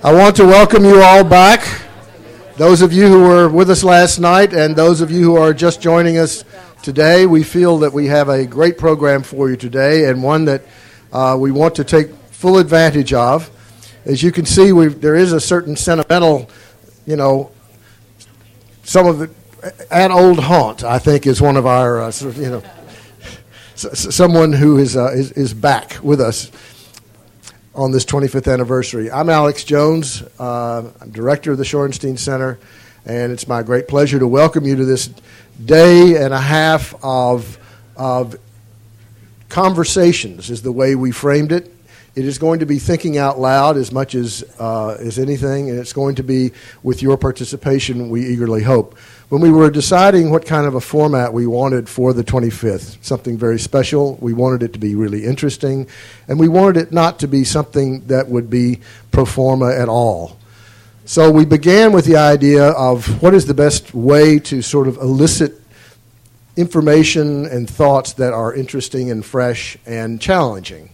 I want to welcome you all back. Those of you who were with us last night and those of you who are just joining us today, we feel that we have a great program for you today and one that uh, we want to take full advantage of. As you can see, there is a certain sentimental, you know, some of the at old haunt. I think is one of our, uh, you know, someone who is, uh, is is back with us on this 25th anniversary. I'm Alex Jones. Uh, I'm director of the Shorenstein Center, and it's my great pleasure to welcome you to this day and a half of, of conversations, is the way we framed it. It is going to be thinking out loud as much as, uh, as anything, and it's going to be with your participation, we eagerly hope when we were deciding what kind of a format we wanted for the 25th, something very special, we wanted it to be really interesting, and we wanted it not to be something that would be pro forma at all. So we began with the idea of what is the best way to sort of elicit information and thoughts that are interesting and fresh and challenging.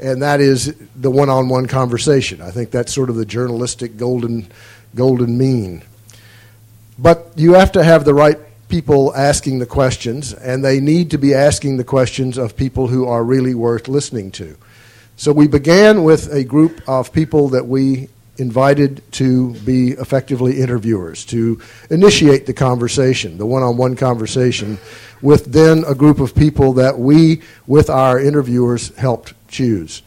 And that is the one on one conversation. I think that's sort of the journalistic golden, golden mean. But you have to have the right people asking the questions, and they need to be asking the questions of people who are really worth listening to. So we began with a group of people that we invited to be effectively interviewers, to initiate the conversation, the one on one conversation, with then a group of people that we, with our interviewers, helped choose.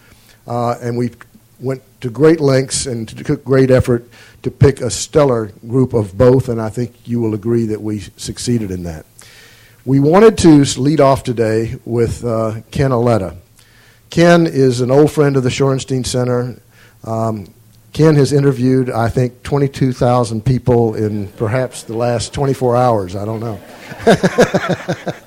Uh, and we went to great lengths and took great effort to pick a stellar group of both, and I think you will agree that we succeeded in that. We wanted to lead off today with uh, Ken Auletta. Ken is an old friend of the Shorenstein Center. Um, Ken has interviewed, I think, 22,000 people in perhaps the last 24 hours. I don't know.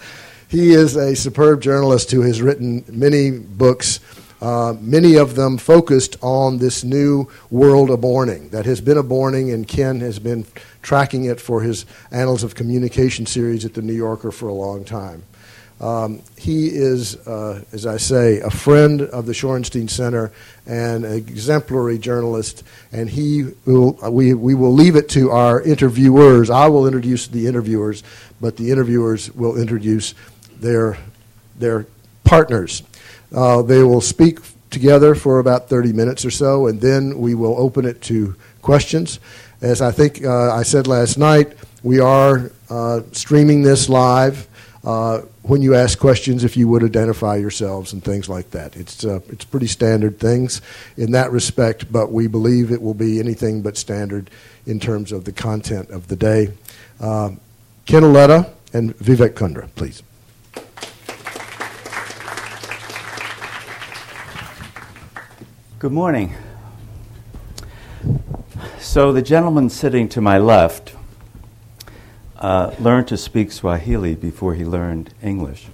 he is a superb journalist who has written many books uh, many of them focused on this new world of borning that has been a borning, and Ken has been tracking it for his Annals of Communication series at the New Yorker for a long time. Um, he is, uh, as I say, a friend of the Shorenstein Center and an exemplary journalist. And he will, we, we will leave it to our interviewers. I will introduce the interviewers, but the interviewers will introduce their, their partners. Uh, they will speak together for about 30 minutes or so, and then we will open it to questions. As I think uh, I said last night, we are uh, streaming this live. Uh, when you ask questions, if you would identify yourselves and things like that, it's uh, it's pretty standard things in that respect. But we believe it will be anything but standard in terms of the content of the day. Uh, Ken Auletta and Vivek Kundra, please. Good morning. So, the gentleman sitting to my left uh, learned to speak Swahili before he learned English,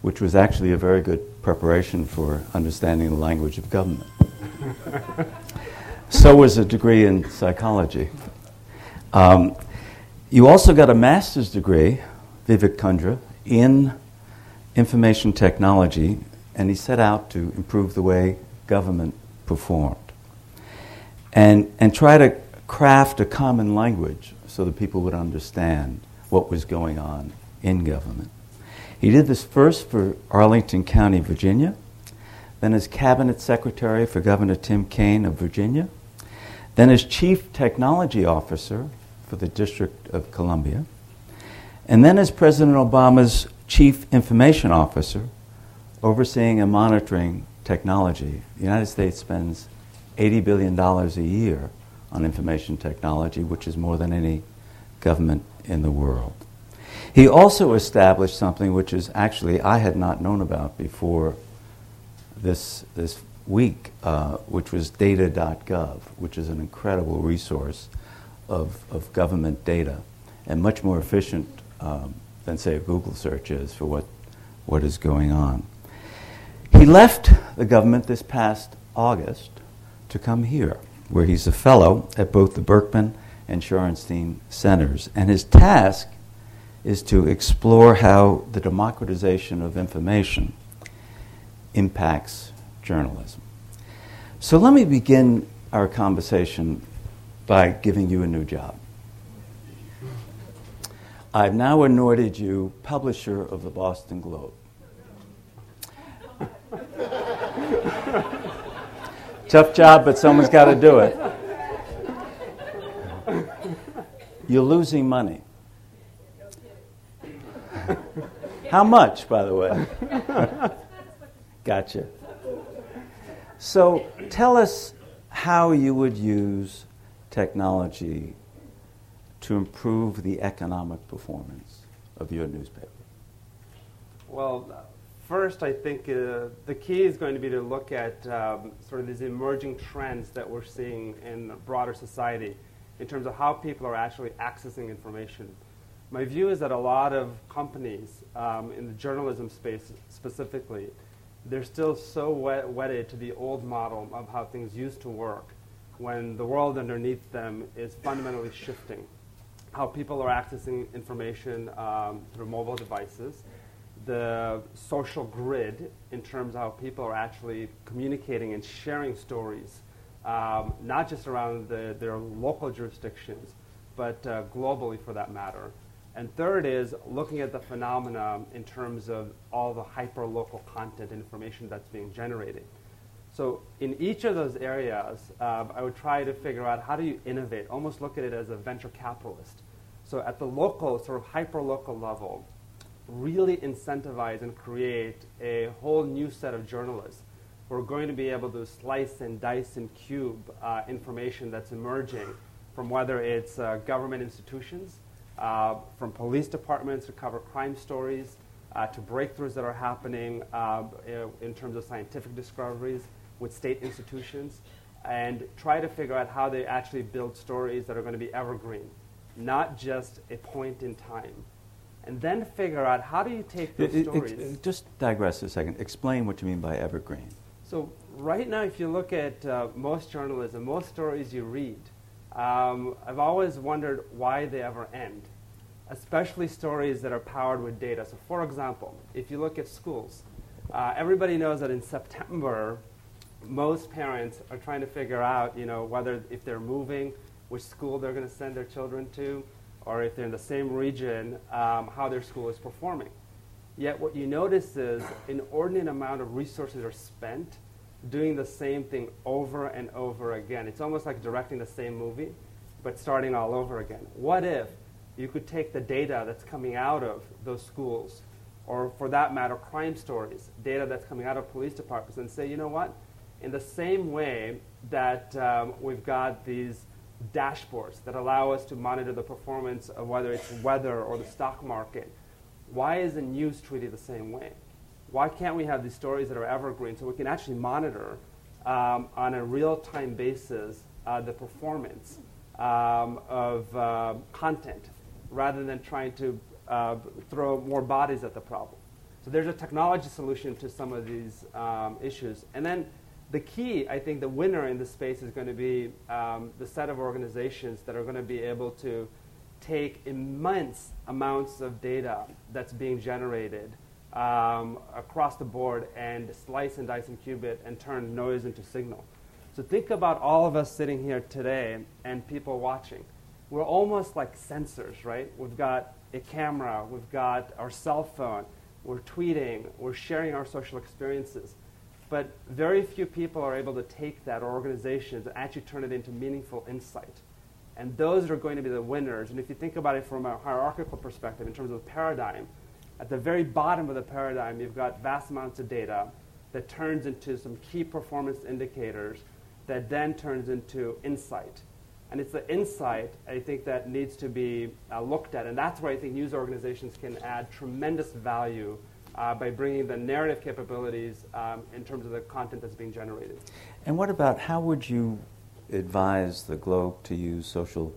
which was actually a very good preparation for understanding the language of government. so was a degree in psychology. Um, you also got a master's degree, Vivek Kundra, in information technology, and he set out to improve the way government performed. And, and try to craft a common language so that people would understand what was going on in government. He did this first for Arlington County, Virginia, then as Cabinet Secretary for Governor Tim Kaine of Virginia, then as Chief Technology Officer for the District of Columbia, and then as President Obama's Chief Information Officer, overseeing and monitoring technology. The United States spends $80 billion a year on information technology, which is more than any government in the world. He also established something which is actually I had not known about before this, this week, uh, which was data.gov, which is an incredible resource of, of government data and much more efficient um, than, say, a Google search is for what, what is going on. He left the government this past August to come here, where he's a fellow at both the Berkman and Shorenstein centers. And his task is to explore how the democratization of information impacts journalism. So let me begin our conversation by giving you a new job. I've now anointed you publisher of the Boston Globe. Tough job, but someone's got to do it. You're losing money. How much, by the way? gotcha. So tell us how you would use technology to improve the economic performance of your newspaper. Well, first, I think uh, the key is going to be to look at um, sort of these emerging trends that we're seeing in broader society in terms of how people are actually accessing information. My view is that a lot of companies um, in the journalism space specifically, they're still so wedded to the old model of how things used to work when the world underneath them is fundamentally shifting. How people are accessing information um, through mobile devices, the social grid in terms of how people are actually communicating and sharing stories, um, not just around the, their local jurisdictions, but uh, globally for that matter. And third is looking at the phenomena in terms of all the hyper-local content information that's being generated. So in each of those areas, um, I would try to figure out how do you innovate, almost look at it as a venture capitalist. So at the local, sort of hyper-local level, really incentivize and create a whole new set of journalists who are going to be able to slice and dice and cube uh, information that's emerging from whether it's uh, government institutions, uh, from police departments to cover crime stories, uh, to breakthroughs that are happening uh, in terms of scientific discoveries, with state institutions and try to figure out how they actually build stories that are going to be evergreen, not just a point in time. And then figure out how do you take those it, stories. It, just digress a second. Explain what you mean by evergreen. So, right now, if you look at uh, most journalism, most stories you read, um, I've always wondered why they ever end, especially stories that are powered with data. So, for example, if you look at schools, uh, everybody knows that in September, most parents are trying to figure out, you know, whether if they're moving, which school they're going to send their children to, or if they're in the same region, um, how their school is performing. Yet what you notice is an inordinate amount of resources are spent doing the same thing over and over again. It's almost like directing the same movie, but starting all over again. What if you could take the data that's coming out of those schools, or for that matter, crime stories, data that's coming out of police departments, and say, you know what? in the same way that um, we've got these dashboards that allow us to monitor the performance of whether it's weather or the stock market. Why isn't news treated the same way? Why can't we have these stories that are evergreen so we can actually monitor um, on a real time basis uh, the performance um, of uh, content rather than trying to uh, throw more bodies at the problem? So there's a technology solution to some of these um, issues. And then the key, I think, the winner in this space is going to be um, the set of organizations that are going to be able to take immense amounts of data that's being generated um, across the board and slice and dice and cube it and turn noise into signal. So think about all of us sitting here today and people watching. We're almost like sensors, right? We've got a camera, we've got our cell phone, we're tweeting, we're sharing our social experiences but very few people are able to take that, or organizations, and actually turn it into meaningful insight. And those are going to be the winners. And if you think about it from a hierarchical perspective, in terms of paradigm, at the very bottom of the paradigm, you've got vast amounts of data that turns into some key performance indicators that then turns into insight. And it's the insight, I think, that needs to be uh, looked at. And that's where I think news organizations can add tremendous value uh, by bringing the narrative capabilities um, in terms of the content that's being generated. And what about how would you advise the Globe to use social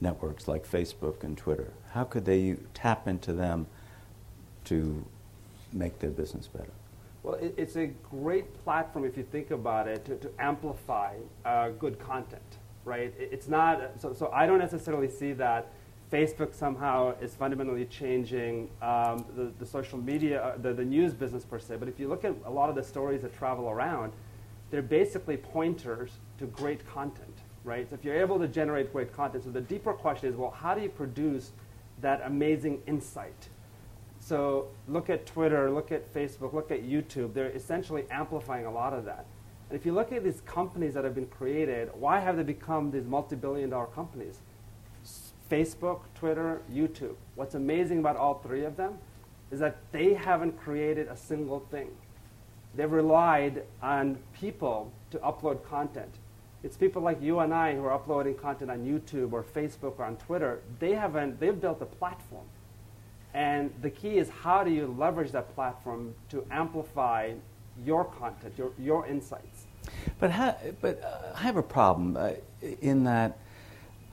networks like Facebook and Twitter? How could they tap into them to make their business better? Well, it, it's a great platform if you think about it to, to amplify uh, good content, right? It, it's not so. So I don't necessarily see that Facebook somehow is fundamentally changing um, the, the, social media, uh, the, the news business per se. But if you look at a lot of the stories that travel around, they're basically pointers to great content, right? So if you're able to generate great content, so the deeper question is, well, how do you produce that amazing insight? So look at Twitter, look at Facebook, look at YouTube. They're essentially amplifying a lot of that. And if you look at these companies that have been created, why have they become these multi-billion dollar companies? Facebook, Twitter, YouTube. What's amazing about all three of them is that they haven't created a single thing. They've relied on people to upload content. It's people like you and I who are uploading content on YouTube or Facebook or on Twitter. They haven't, they've built a platform. And the key is how do you leverage that platform to amplify your content, your, your insights? But, but uh, I have a problem uh, in that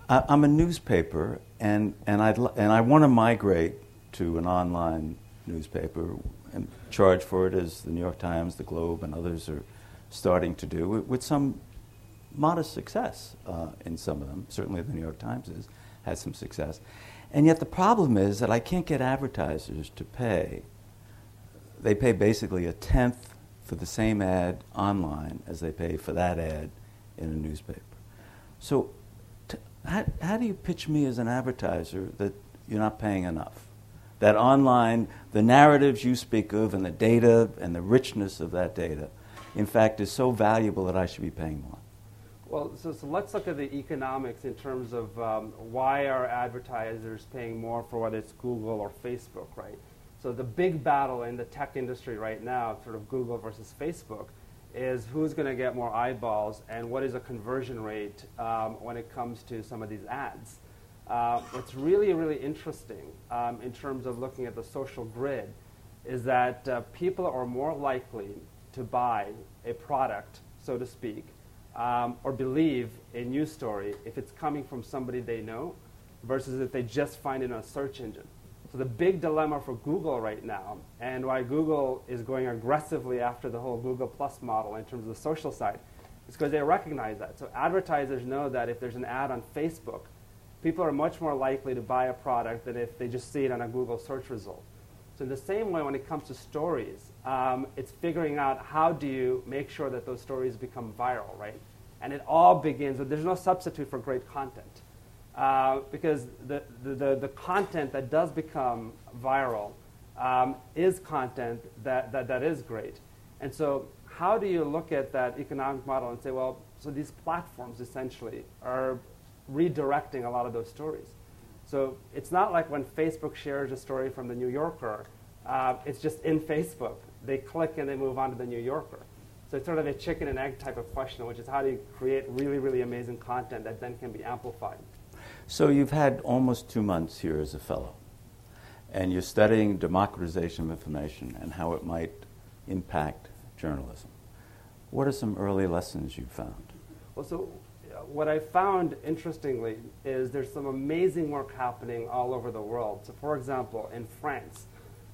I, am a newspaper and, and, I'd and I want to migrate to an online newspaper and charge for it as the New York Times, the Globe, and others are starting to do with, some modest success uh, in some of them. Certainly, the New York Times has had some success. And yet, the problem is that I can't get advertisers to pay. They pay basically a tenth for the same ad online as they pay for that ad in a newspaper. So, how, how do you pitch me as an advertiser that you're not paying enough? that online, the narratives you speak of and the data and the richness of that data, in fact, is so valuable that I should be paying more. Well, so, so let's look at the economics in terms of um, why are advertisers paying more for whether it's Google or Facebook, right? So the big battle in the tech industry right now, sort of Google versus Facebook, is who's going to get more eyeballs and what is a conversion rate um, when it comes to some of these ads. Uh, what's really, really interesting um, in terms of looking at the social grid is that uh, people are more likely to buy a product, so to speak, um, or believe a news story if it's coming from somebody they know versus if they just find it on a search engine. So the big dilemma for Google right now, and why Google is going aggressively after the whole Google Plus model in terms of the social side, is because they recognize that. So advertisers know that if there's an ad on Facebook, people are much more likely to buy a product than if they just see it on a Google search result. So in the same way, when it comes to stories, um, it's figuring out how do you make sure that those stories become viral, right? And it all begins with there's no substitute for great content. Uh, because the, the, the, content that does become viral um, is content that, that, that is great. And so how do you look at that economic model and say, well, so these platforms essentially are redirecting a lot of those stories. So it's not like when Facebook shares a story from the New Yorker, uh, it's just in Facebook. They click and they move on to the New Yorker. So it's sort of a chicken and egg type of question, which is how do you create really, really amazing content that then can be amplified? So you've had almost two months here as a fellow, and you're studying democratization of information and how it might impact journalism. What are some early lessons you've found? Well, so what I found interestingly is there's some amazing work happening all over the world. So, for example, in France,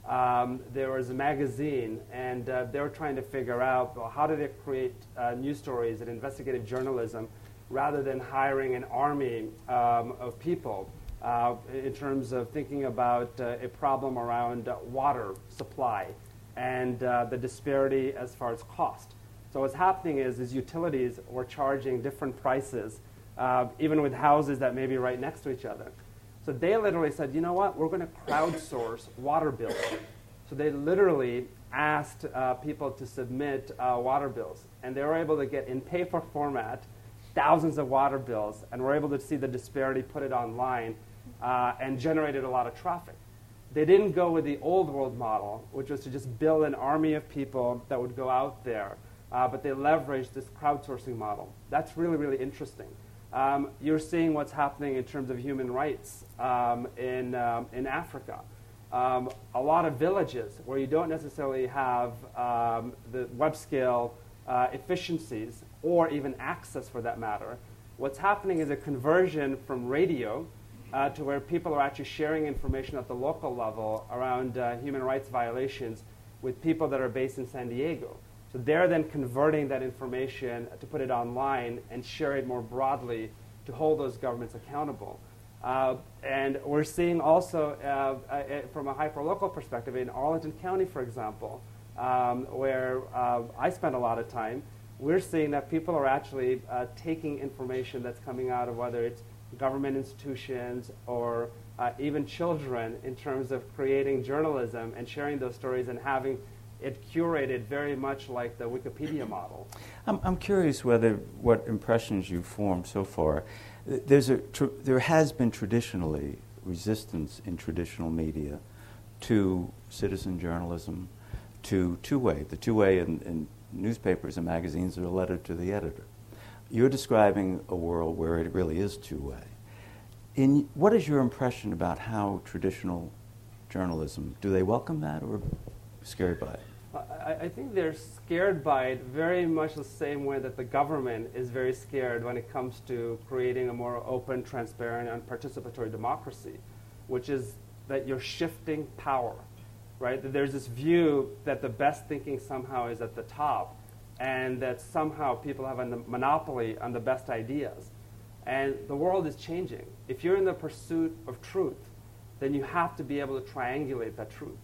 um, there was a magazine, and uh, they were trying to figure out well, how do they create uh, news stories and investigative journalism rather than hiring an army um, of people uh, in terms of thinking about uh, a problem around water supply and uh, the disparity as far as cost. So what's happening is, is utilities were charging different prices, uh, even with houses that may be right next to each other. So they literally said, you know what, we're going to crowdsource water bills. So they literally asked uh, people to submit uh, water bills, and they were able to get in paper format thousands of water bills, and were able to see the disparity, put it online, uh, and generated a lot of traffic. They didn't go with the old world model, which was to just build an army of people that would go out there uh, but they leveraged this crowdsourcing model. That's really, really interesting. Um, you're seeing what's happening in terms of human rights um, in, um, in Africa. Um, a lot of villages where you don't necessarily have um, the web scale uh, efficiencies or even access for that matter. What's happening is a conversion from radio uh, to where people are actually sharing information at the local level around uh, human rights violations with people that are based in San Diego. So they're then converting that information to put it online and share it more broadly to hold those governments accountable. Uh, and we're seeing also, uh, uh, from a hyperlocal perspective, in Arlington County, for example, um, where uh, I spend a lot of time, we're seeing that people are actually uh, taking information that's coming out of whether it's government institutions or uh, even children in terms of creating journalism and sharing those stories and having it curated very much like the Wikipedia model. I'm, I'm curious whether what impressions you've formed so far. There's a there has been traditionally resistance in traditional media to citizen journalism, to two-way. The two-way in, in newspapers and magazines are a letter to the editor. You're describing a world where it really is two-way. In, what is your impression about how traditional journalism, do they welcome that or scared by it? I, I, think they're scared by it very much the same way that the government is very scared when it comes to creating a more open, transparent, and participatory democracy, which is that you're shifting power, right? There's this view that the best thinking somehow is at the top, and that somehow people have a monopoly on the best ideas. And the world is changing. If you're in the pursuit of truth, then you have to be able to triangulate that truth.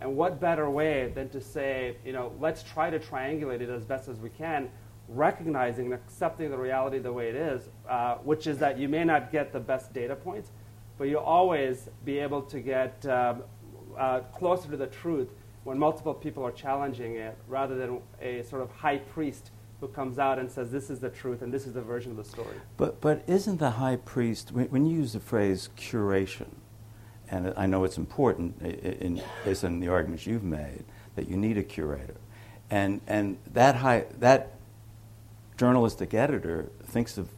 And what better way than to say, you know, let's try to triangulate it as best as we can, recognizing and accepting the reality the way it is, uh, which is that you may not get the best data points, but you'll always be able to get um, uh, closer to the truth when multiple people are challenging it, rather than a sort of high priest who comes out and says, this is the truth and this is the version of the story. But, but isn't the high priest, when, when you use the phrase curation, and I know it's important in, based on the arguments you've made that you need a curator. And, and that, high, that journalistic editor thinks of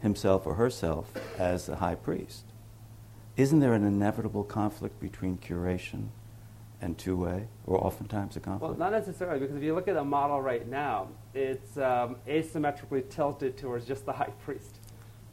himself or herself as the high priest. Isn't there an inevitable conflict between curation and two way, or oftentimes a conflict? Well, not necessarily, because if you look at the model right now, it's um, asymmetrically tilted towards just the high priest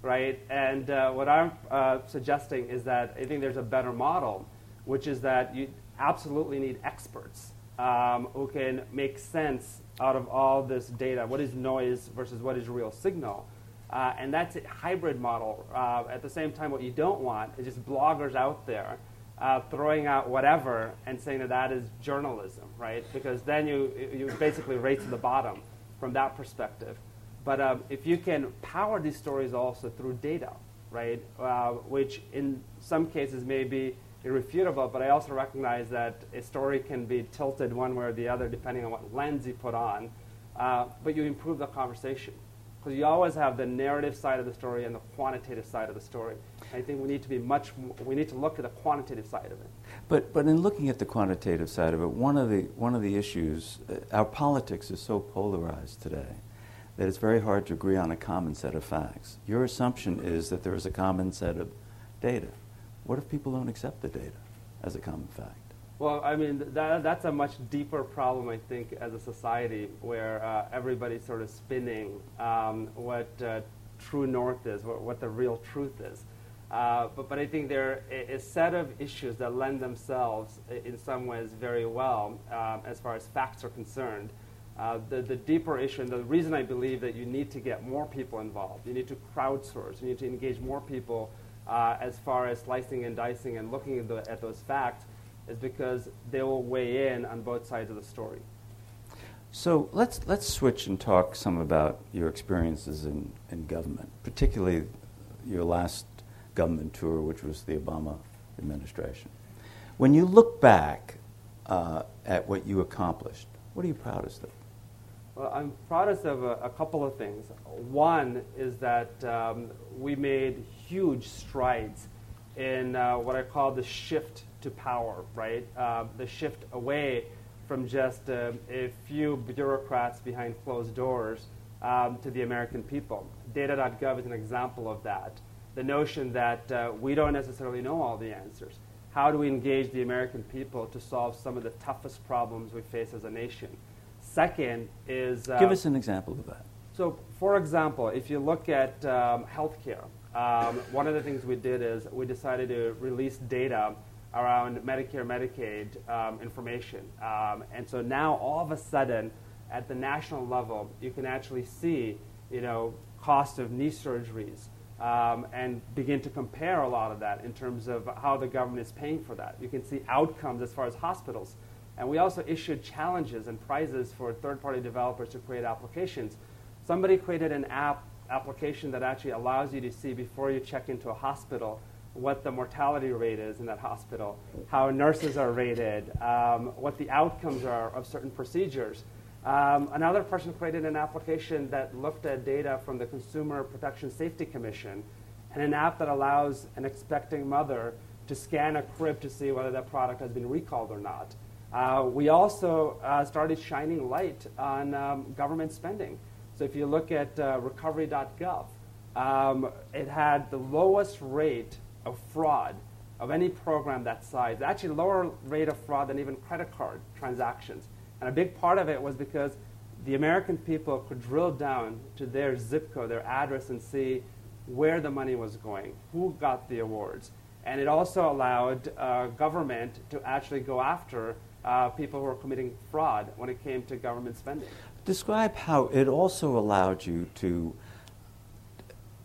right? And uh, what I'm uh, suggesting is that I think there's a better model, which is that you absolutely need experts um, who can make sense out of all this data. What is noise versus what is real signal? Uh, and that's a hybrid model. Uh, at the same time, what you don't want is just bloggers out there uh, throwing out whatever and saying that that is journalism, right? Because then you, you basically race to the bottom from that perspective. But um, if you can power these stories also through data, right, uh, which in some cases may be irrefutable, but I also recognize that a story can be tilted one way or the other depending on what lens you put on, uh, but you improve the conversation. Because you always have the narrative side of the story and the quantitative side of the story. I think we need to be much, we need to look at the quantitative side of it. But, but in looking at the quantitative side of it, one of the, one of the issues, uh, our politics is so polarized today that it's very hard to agree on a common set of facts. Your assumption is that there is a common set of data. What if people don't accept the data as a common fact? Well, I mean, that, that's a much deeper problem, I think, as a society where uh, everybody's sort of spinning um, what uh, true north is, what, what, the real truth is. Uh, but, but I think there are a, set of issues that lend themselves, in some ways, very well um, as far as facts are concerned. Uh, the, the deeper issue, and the reason I believe that you need to get more people involved, you need to crowdsource, you need to engage more people uh, as far as slicing and dicing and looking at, the, at those facts, is because they will weigh in on both sides of the story. So let's, let's switch and talk some about your experiences in, in government, particularly your last government tour, which was the Obama administration. When you look back uh, at what you accomplished, what are you proudest of? Well, I'm proudest of a, a, couple of things. One is that um, we made huge strides in uh, what I call the shift to power, right? Uh, the shift away from just uh, a few bureaucrats behind closed doors um, to the American people. Data.gov is an example of that. The notion that uh, we don't necessarily know all the answers. How do we engage the American people to solve some of the toughest problems we face as a nation? Second is. Uh, Give us an example of that. So, for example, if you look at um, healthcare, um, one of the things we did is we decided to release data around Medicare, Medicaid um, information. Um, and so now, all of a sudden, at the national level, you can actually see, you know, cost of knee surgeries, um, and begin to compare a lot of that in terms of how the government is paying for that. You can see outcomes as far as hospitals And we also issued challenges and prizes for third party developers to create applications. Somebody created an app application that actually allows you to see before you check into a hospital what the mortality rate is in that hospital, how nurses are rated, um, what the outcomes are of certain procedures. Um, another person created an application that looked at data from the Consumer Protection Safety Commission and an app that allows an expecting mother to scan a crib to see whether that product has been recalled or not. Uh, we also uh, started shining light on um, government spending. So if you look at uh, recovery.gov, um, it had the lowest rate of fraud of any program that size, actually lower rate of fraud than even credit card transactions. And a big part of it was because the American people could drill down to their zip code, their address, and see where the money was going, who got the awards. And it also allowed uh, government to actually go after uh, people who were committing fraud when it came to government spending. Describe how it also allowed you to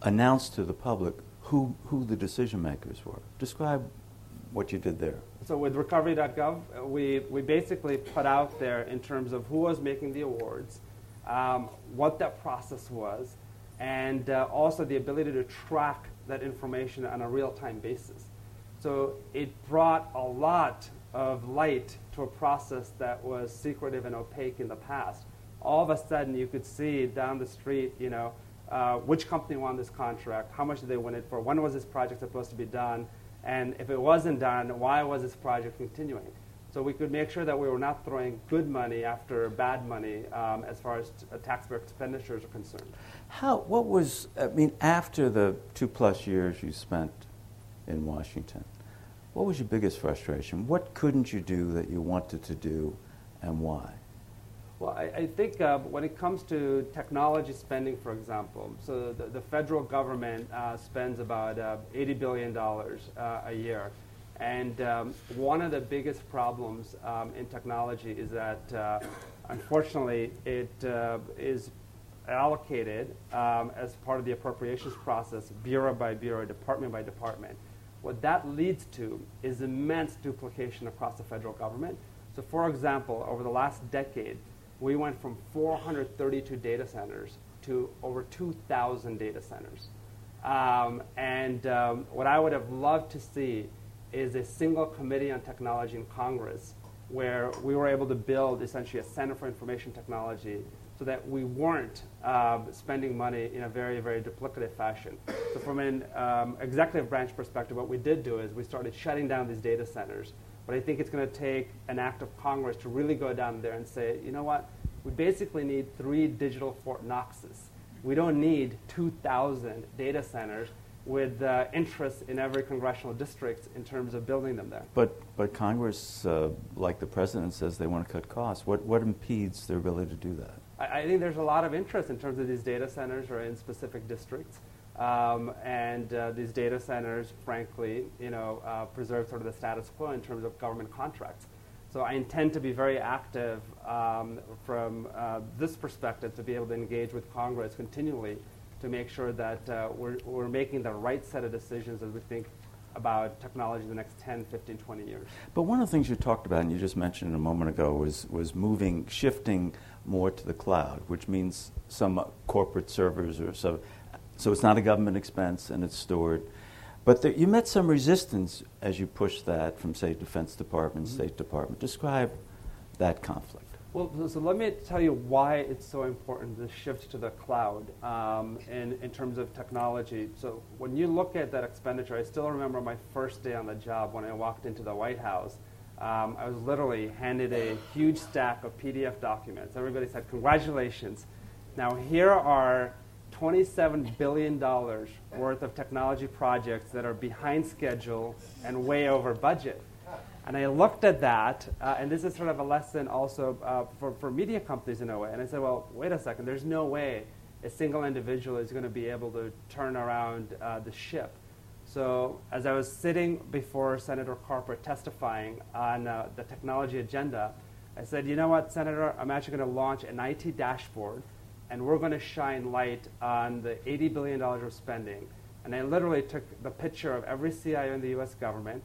announce to the public who, who the decision makers were. Describe what you did there. So with recovery.gov, we, we basically put out there in terms of who was making the awards, um, what that process was, and uh, also the ability to track that information on a real-time basis. So it brought a lot of light to a process that was secretive and opaque in the past all of a sudden you could see down the street, you know, uh, which company won this contract, how much did they win it for, when was this project supposed to be done, and if it wasn't done, why was this project continuing? So we could make sure that we were not throwing good money after bad money um, as far as t- uh, taxpayer expenditures are concerned. How, what was, I mean, after the two plus years you spent in Washington, what was your biggest frustration? What couldn't you do that you wanted to do and why? Well, I, I think uh, when it comes to technology spending, for example, so the, the federal government uh, spends about uh, $80 billion uh, a year. And um, one of the biggest problems um, in technology is that, uh, unfortunately, it uh, is allocated um, as part of the appropriations process, bureau by bureau, department by department. What that leads to is immense duplication across the federal government. So, for example, over the last decade, we went from 432 data centers to over 2,000 data centers. Um, and um, what I would have loved to see is a single committee on technology in Congress where we were able to build essentially a Center for Information Technology so that we weren't um, spending money in a very, very duplicative fashion. So, from an um, executive branch perspective, what we did do is we started shutting down these data centers but I think it's going to take an act of Congress to really go down there and say, you know what? We basically need three digital Fort Knoxes. We don't need 2,000 data centers with uh, interest in every congressional district in terms of building them there. But, but Congress, uh, like the president says, they want to cut costs. What, what impedes their ability to do that? I, I think there's a lot of interest in terms of these data centers or in specific districts. Um, and uh, these data centers, frankly, you know, uh, preserve sort of the status quo in terms of government contracts. So I intend to be very active um, from uh, this perspective to be able to engage with Congress continually to make sure that uh, we're, we're making the right set of decisions as we think about technology in the next 10, 15, 20 years. But one of the things you talked about, and you just mentioned a moment ago, was, was moving, shifting more to the cloud, which means some corporate servers or so so it's not a government expense and it's stored. But there, you met some resistance as you pushed that from, say, Defense Department, mm-hmm. State Department. Describe that conflict. Well, so let me tell you why it's so important to shift to the cloud um, in, in terms of technology. So when you look at that expenditure, I still remember my first day on the job when I walked into the White House. Um, I was literally handed a huge stack of PDF documents. Everybody said, Congratulations. Now, here are $27 billion worth of technology projects that are behind schedule and way over budget. And I looked at that, uh, and this is sort of a lesson also uh, for, for media companies in a way. And I said, well, wait a second, there's no way a single individual is going to be able to turn around uh, the ship. So as I was sitting before Senator Carper testifying on uh, the technology agenda, I said, you know what, Senator, I'm actually going to launch an IT dashboard and we're going to shine light on the $80 billion of spending. And I literally took the picture of every CIO in the US government,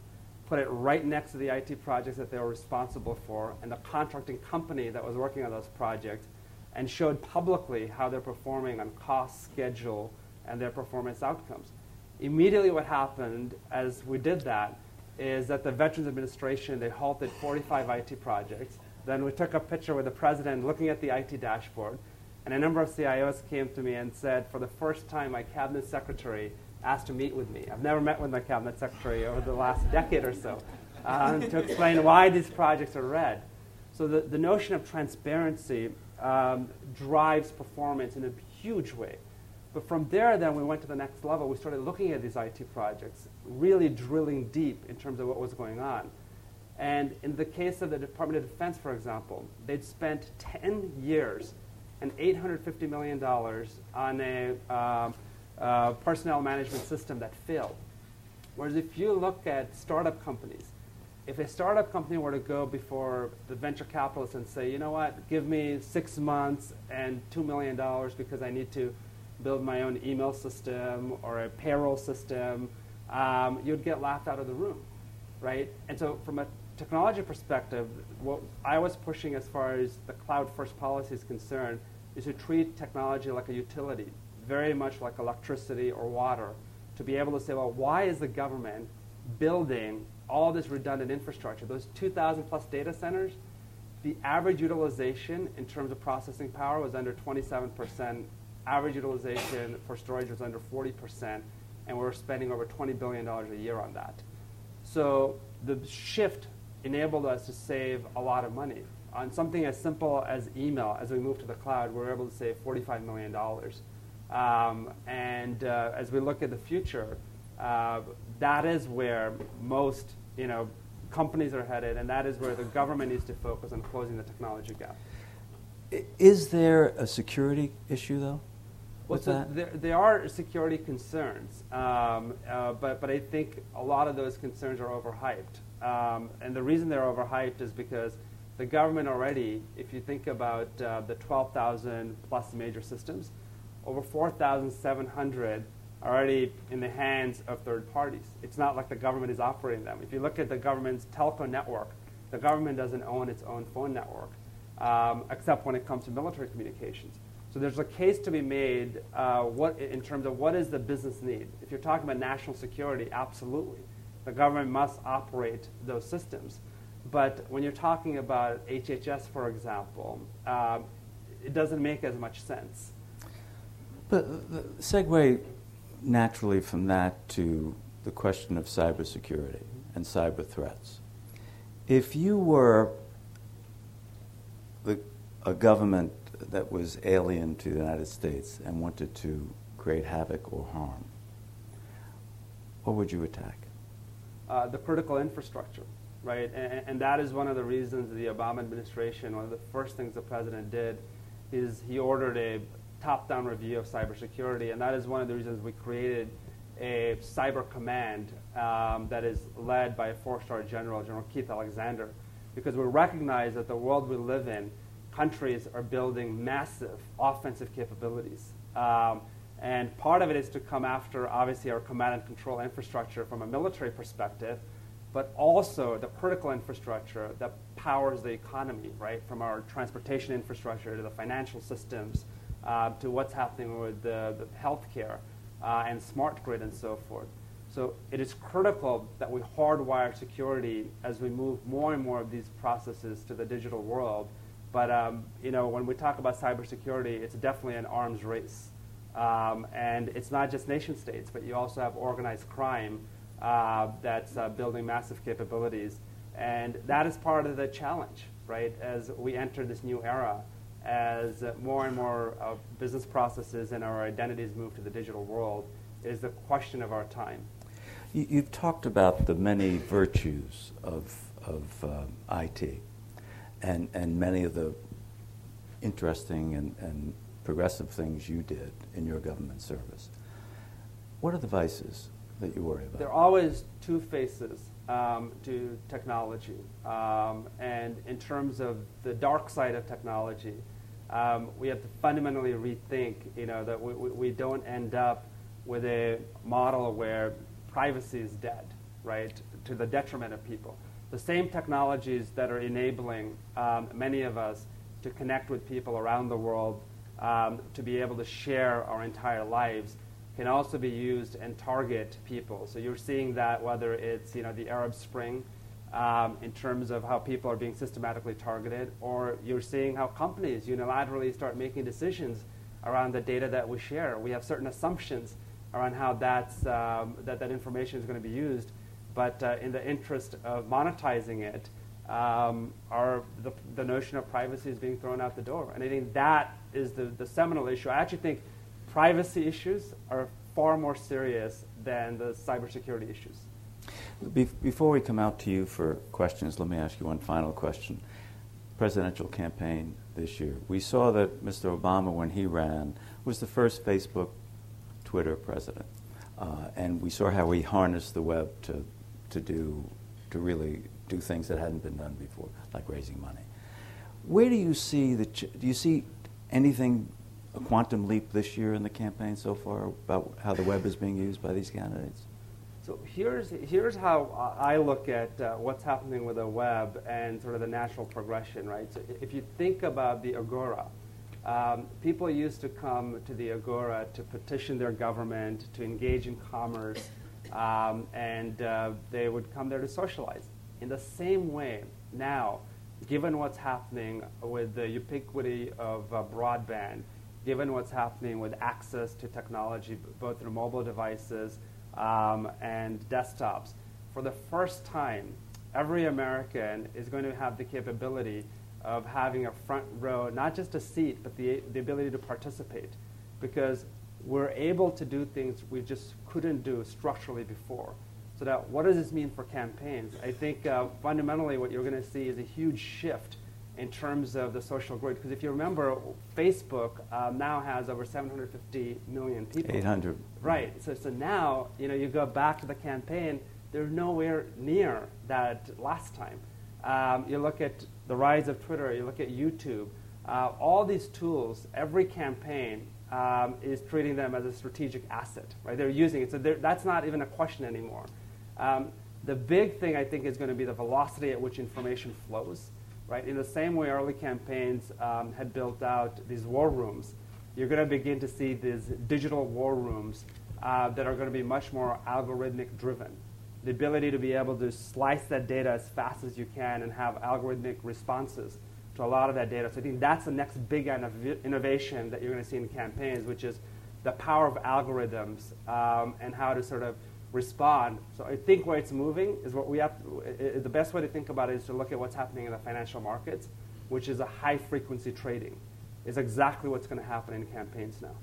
put it right next to the IT projects that they were responsible for and the contracting company that was working on those projects, and showed publicly how they're performing on cost, schedule, and their performance outcomes. Immediately, what happened as we did that is that the Veterans Administration they halted 45 IT projects. Then we took a picture with the president looking at the IT dashboard, and a number of CIOs came to me and said, for the first time, my cabinet secretary asked to meet with me. I've never met with my cabinet secretary over the last decade or so um, to explain why these projects are red. So the, the notion of transparency um, drives performance in a huge way. But from there, then we went to the next level. We started looking at these IT projects, really drilling deep in terms of what was going on. And in the case of the Department of Defense, for example, they'd spent 10 years and $850 million on a um, uh, personnel management system that failed. Whereas if you look at startup companies, if a startup company were to go before the venture capitalists and say, you know what, give me six months and $2 million because I need to build my own email system or a payroll system, um, you'd get laughed out of the room, right? And so from a technology perspective, what I was pushing as far as the cloud first policy is concerned is to treat technology like a utility, very much like electricity or water, to be able to say, well, why is the government building all this redundant infrastructure? Those 2,000 plus data centers, the average utilization in terms of processing power was under 27%. Average utilization for storage was under 40%, and we're spending over $20 billion a year on that. So the shift enabled us to save a lot of money. On something as simple as email, as we move to the cloud, we're able to save $45 million. Um, and uh, as we look at the future, uh, that is where most you know, companies are headed, and that is where the government needs to focus on closing the technology gap. Is there a security issue, though? Well, so there, there, are security concerns, um, uh, but, but I think a lot of those concerns are overhyped. Um, and the reason they're overhyped is because the government already, if you think about uh, the 12,000 plus major systems, over 4,700 are already in the hands of third parties. It's not like the government is operating them. If you look at the government's telco network, the government doesn't own its own phone network, um, except when it comes to military communications. So there's a case to be made uh, what, in terms of what is the business need. If you're talking about national security, absolutely. The government must operate those systems. But when you're talking about HHS, for example, uh, it doesn't make as much sense. But the segue naturally from that to the question of cybersecurity and cyber threats. If you were the, a government that was alien to the United States and wanted to create havoc or harm, what would you attack? Uh, the critical infrastructure, right? And, and, that is one of the reasons the Obama administration, one of the first things the president did, is he ordered a top-down review of cybersecurity, and that is one of the reasons we created a cyber command um, that is led by a four-star general, General Keith Alexander, because we recognize that the world we live in, countries are building massive offensive capabilities. Um, and part of it is to come after, obviously, our command and control infrastructure from a military perspective, but also the critical infrastructure that powers the economy, right? From our transportation infrastructure to the financial systems, uh, to what's happening with the, the healthcare uh, and smart grid and so forth. So it is critical that we hardwire security as we move more and more of these processes to the digital world. But um, you know, when we talk about cybersecurity, it's definitely an arms race. Um, and it's not just nation states, but you also have organized crime uh, that's uh, building massive capabilities. And that is part of the challenge, right, as we enter this new era as more and more of business processes and our identities move to the digital world is the question of our time. You, have talked about the many virtues of, of um, IT and, and many of the interesting and, and progressive things you did in your government service. What are the vices that you worry about? There are always two faces um, to technology. Um, and in terms of the dark side of technology, um, we have to fundamentally rethink, you know, that we, we, don't end up with a model where privacy is dead, right, to the detriment of people. The same technologies that are enabling um, many of us to connect with people around the world, um, to be able to share our entire lives, can also be used and target people. So you're seeing that whether it's you know the Arab Spring, um, in terms of how people are being systematically targeted, or you're seeing how companies unilaterally start making decisions around the data that we share. We have certain assumptions around how that's, um, that, that information is going to be used, but uh, in the interest of monetizing it, um, our, the, the notion of privacy is being thrown out the door. And I think that is the, the seminal issue. I actually think privacy issues are far more serious than the cybersecurity issues. Be- before we come out to you for questions, let me ask you one final question. Presidential campaign this year. We saw that Mr. Obama, when he ran, was the first Facebook, Twitter president. Uh, and we saw how he harnessed the web to, to do to really do things that hadn't been done before, like raising money. Where do you see the do you see anything a quantum leap this year in the campaign so far about how the web is being used by these candidates? So here's, here's how I look at uh, what's happening with the web and sort of the natural progression, right? So if you think about the Agora, um, people used to come to the Agora to petition their government, to engage in commerce, um, and uh, they would come there to socialize. In the same way, now, given what's happening with the ubiquity of uh, broadband, given what's happening with access to technology, both through mobile devices, um, and desktops. For the first time, every American is going to have the capability of having a front row, not just a seat, but the, the ability to participate. Because we're able to do things we just couldn't do structurally before. So that what does this mean for campaigns? I think uh, fundamentally what you're going to see is a huge shift in terms of the social grid. Because if you remember, Facebook um, now has over 750 million people. 800. Right. So, so now, you know, you go back to the campaign, they're nowhere near that last time. Um, you look at the rise of Twitter, you look at YouTube, uh, all these tools, every campaign um, is treating them as a strategic asset, right? They're using it. So that's not even a question anymore. Um, the big thing, I think, is going to be the velocity at which information flows right? In the same way early campaigns um, had built out these war rooms, you're going to begin to see these digital war rooms uh, that are going to be much more algorithmic driven. The ability to be able to slice that data as fast as you can and have algorithmic responses to a lot of that data. So I think that's the next big innovation that you're going to see in campaigns, which is the power of algorithms um, and how to sort of respond. So I think where it's moving is what we have. To, the best way to think about it is to look at what's happening in the financial markets, which is a high frequency trading. Is exactly what's going to happen in campaigns now.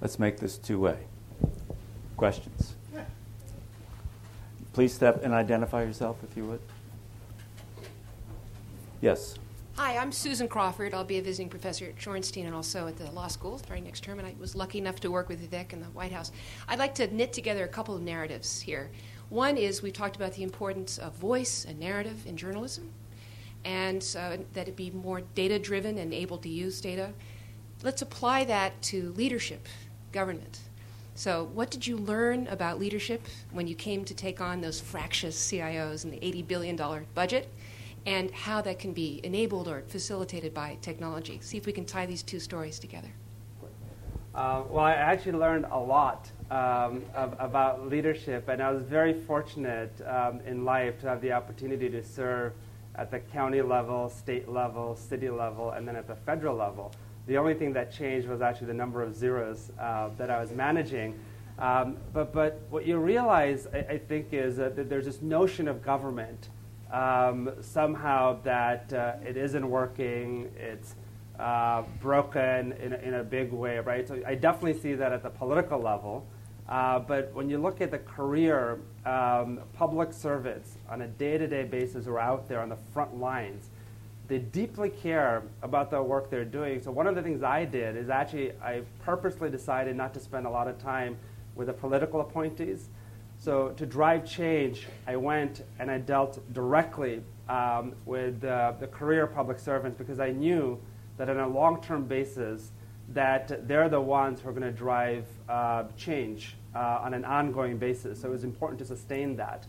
Let's make this two way. Questions. Please step and identify yourself if you would. Yes. Hi, I'm Susan Crawford. I'll be a visiting professor at Shorenstein and also at the law school starting next term, and I was lucky enough to work with Vivek in the White House. I'd like to knit together a couple of narratives here. One is we talked about the importance of voice and narrative in journalism, and uh, that it be more data driven and able to use data. Let's apply that to leadership, government. So, what did you learn about leadership when you came to take on those fractious CIOs and the $80 billion budget? And how that can be enabled or facilitated by technology. See if we can tie these two stories together. Uh, well, I actually learned a lot um, of, about leadership, and I was very fortunate um, in life to have the opportunity to serve at the county level, state level, city level, and then at the federal level. The only thing that changed was actually the number of zeros uh, that I was managing. Um, but, but what you realize, I, I think, is that there's this notion of government um, somehow that uh, it isn't working, it's uh, broken in a, in a big way, right? So I definitely see that at the political level. Uh, but when you look at the career um, public servants on a day-to-day basis who are out there on the front lines, they deeply care about the work they're doing. So one of the things I did is actually I purposely decided not to spend a lot of time with the political appointees. So to drive change, I went and I dealt directly um, with uh, the career public servants because I knew that on a long-term basis that they're the ones who are going to drive uh, change uh, on an ongoing basis. So it was important to sustain that.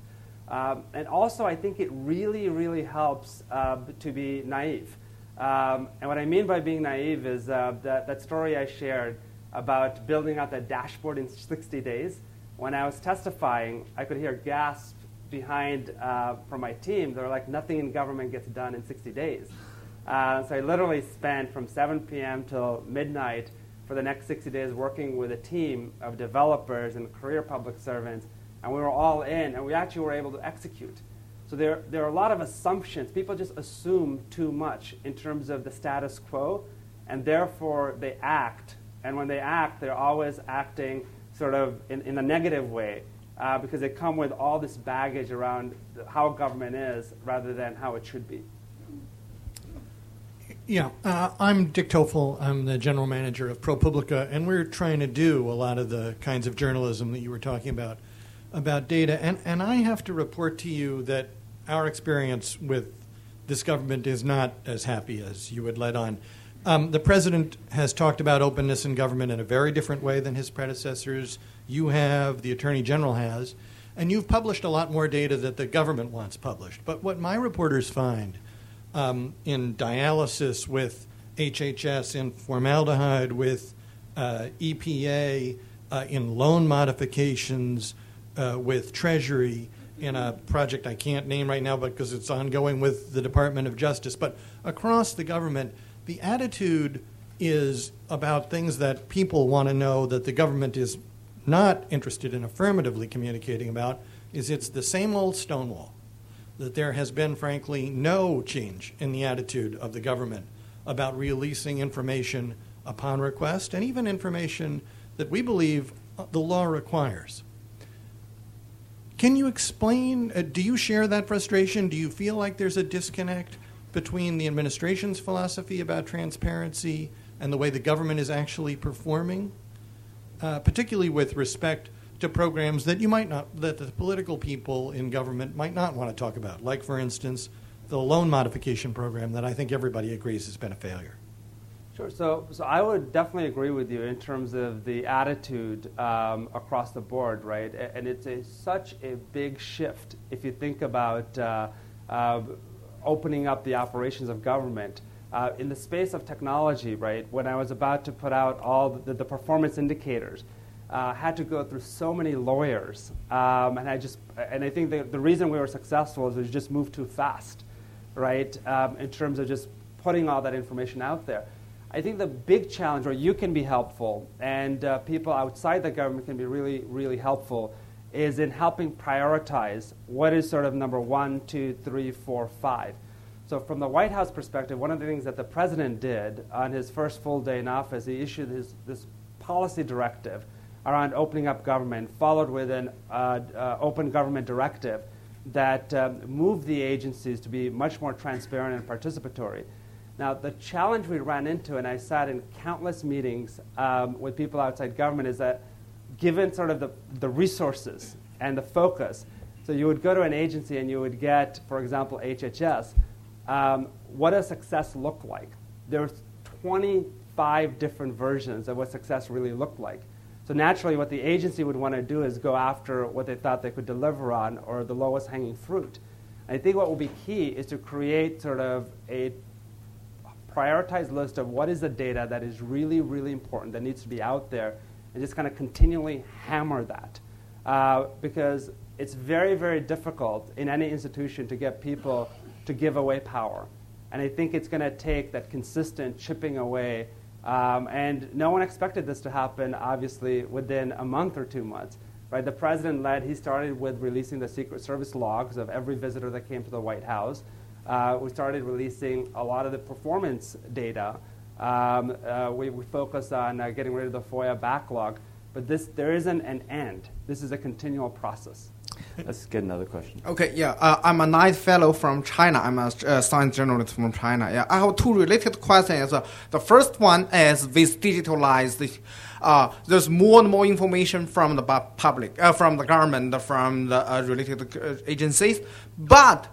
Um, and also, I think it really, really helps uh, to be naive. Um, and what I mean by being naive is uh, that, that story I shared about building out that dashboard in 60 days. When I was testifying, I could hear gasps behind uh, from my team. They're like, nothing in government gets done in 60 days. Uh, so I literally spent from 7 p.m. till midnight for the next 60 days working with a team of developers and career public servants and we were all in, and we actually were able to execute. So there, there are a lot of assumptions. People just assume too much in terms of the status quo, and therefore they act. And when they act, they're always acting sort of in, in a negative way uh, because they come with all this baggage around how government is rather than how it should be. Yeah, uh, I'm Dick Tofel. I'm the general manager of ProPublica, and we're trying to do a lot of the kinds of journalism that you were talking about about data, and, and I have to report to you that our experience with this government is not as happy as you would let on. Um, the president has talked about openness in government in a very different way than his predecessors. You have, the attorney general has, and you've published a lot more data that the government wants published. But what my reporters find um, in dialysis with HHS, in formaldehyde with uh, EPA, uh, in loan modifications, uh, with Treasury in a project I can't name right now because it's ongoing with the Department of Justice. But across the government, the attitude is about things that people want to know that the government is not interested in affirmatively communicating about is it's the same old stonewall that there has been frankly no change in the attitude of the government about releasing information upon request and even information that we believe the law requires can you explain? Uh, do you share that frustration? Do you feel like there's a disconnect between the administration's philosophy about transparency and the way the government is actually performing, uh, particularly with respect to programs that you might not, that the political people in government might not want to talk about, like, for instance, the loan modification program that I think everybody agrees has been a failure? Sure. So, so I would definitely agree with you in terms of the attitude um, across the board, right? And it's a, such a big shift if you think about uh, uh, opening up the operations of government. Uh, in the space of technology, right, when I was about to put out all the, the performance indicators, uh, had to go through so many lawyers, um, and I just, and I think the, the reason we were successful is we just moved too fast, right, um, in terms of just putting all that information out there. I think the big challenge where you can be helpful and uh, people outside the government can be really, really helpful is in helping prioritize what is sort of number one, two, three, four, five. So, from the White House perspective, one of the things that the president did on his first full day in office, he issued his, this policy directive around opening up government, followed with an uh, uh, open government directive that um, moved the agencies to be much more transparent and participatory. Now, the challenge we ran into, and I sat in countless meetings um, with people outside government, is that given sort of the, the resources and the focus, so you would go to an agency and you would get, for example, HHS, um, what does success look like? There's 25 different versions of what success really looked like. So naturally, what the agency would want to do is go after what they thought they could deliver on or the lowest hanging fruit. I think what will be key is to create sort of a prioritized list of what is the data that is really, really important that needs to be out there, and just kind of continually hammer that. Uh, because it's very, very difficult in any institution to get people to give away power. And I think it's going to take that consistent chipping away. Um, and no one expected this to happen, obviously, within a month or two months. Right? The president led, he started with releasing the Secret Service logs of every visitor that came to the White House uh, we started releasing a lot of the performance data. Um, uh, we, we focus on uh, getting rid of the FOIA backlog, but this there isn't an end. This is a continual process. Let's get another question. Okay, yeah, uh, I'm a Knight Fellow from China. I'm a uh, science journalist from China. Yeah, I have two related questions. Uh, the first one is with digitalized, uh, there's more and more information from the public, uh, from the government, from the uh, related agencies, but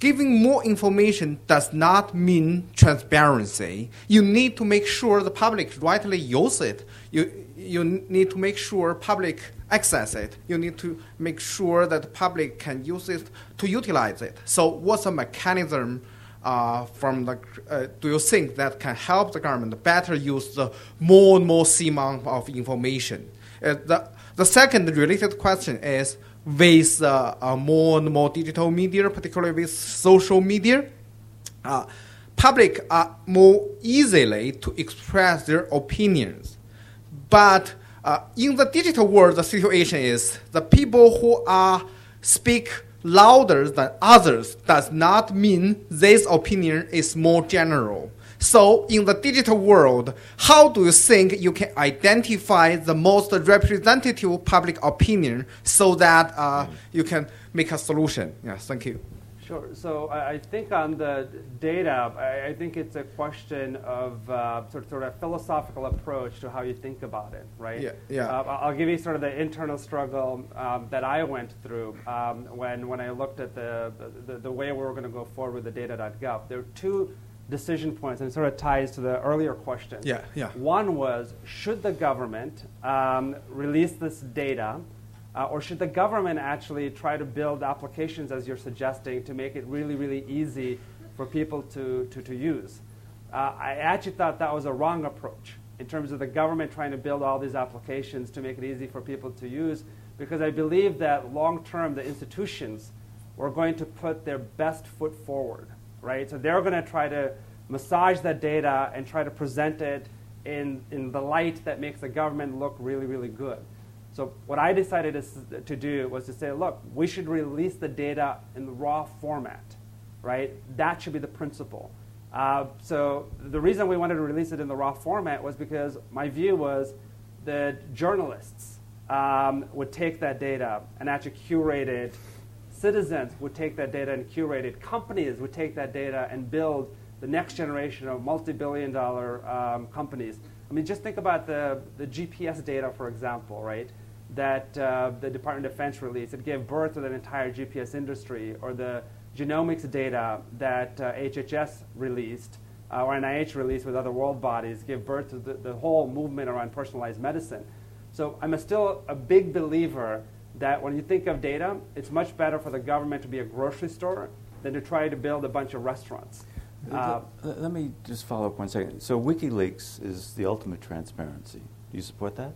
Giving more information does not mean transparency. You need to make sure the public rightly use it. You, you need to make sure public access it. You need to make sure that the public can use it to utilize it. So, what's a mechanism uh, from the? Uh, do you think that can help the government better use the more and more amount of information? Uh, the the second related question is with uh, uh, more and more digital media, particularly with social media. Uh, public are more easily to express their opinions. But uh, in the digital world, the situation is the people who are speak louder than others does not mean this opinion is more general. So, in the digital world, how do you think you can identify the most representative public opinion so that uh, you can make a solution? Yes, thank you. Sure. So I think on the data, I think it's a question of uh, sort, of, sort of a philosophical approach to how you think about it, right? Yeah. yeah. Uh, I'll give you sort of the internal struggle um, that I went through um, when, when I looked at the, the, the way we were going to go forward with the data.gov. There are two decision points, and it sort of ties to the earlier question. Yeah, yeah. One was, should the government um, release this data uh, or should the government actually try to build applications, as you're suggesting, to make it really, really easy for people to, to, to use? Uh, I actually thought that was a wrong approach in terms of the government trying to build all these applications to make it easy for people to use, because I believe that long term the institutions were going to put their best foot forward, right? So they're going to try to massage that data and try to present it in, in the light that makes the government look really, really good. So what I decided to do was to say, look, we should release the data in the raw format, right? That should be the principle. Uh, so the reason we wanted to release it in the raw format was because my view was that journalists um, would take that data and actually curate it. Citizens would take that data and curate it. Companies would take that data and build the next generation of multi-billion dollar um, companies. I mean, just think about the, the GPS data, for example, right? that uh, the Department of Defense released. It gave birth to an entire GPS industry, or the genomics data that uh, HHS released, uh, or NIH released with other world bodies, gave birth to the, the whole movement around personalized medicine. So I'm a still a big believer that when you think of data, it's much better for the government to be a grocery store than to try to build a bunch of restaurants. Uh, let me just follow up one second. So WikiLeaks is the ultimate transparency. Do you support that?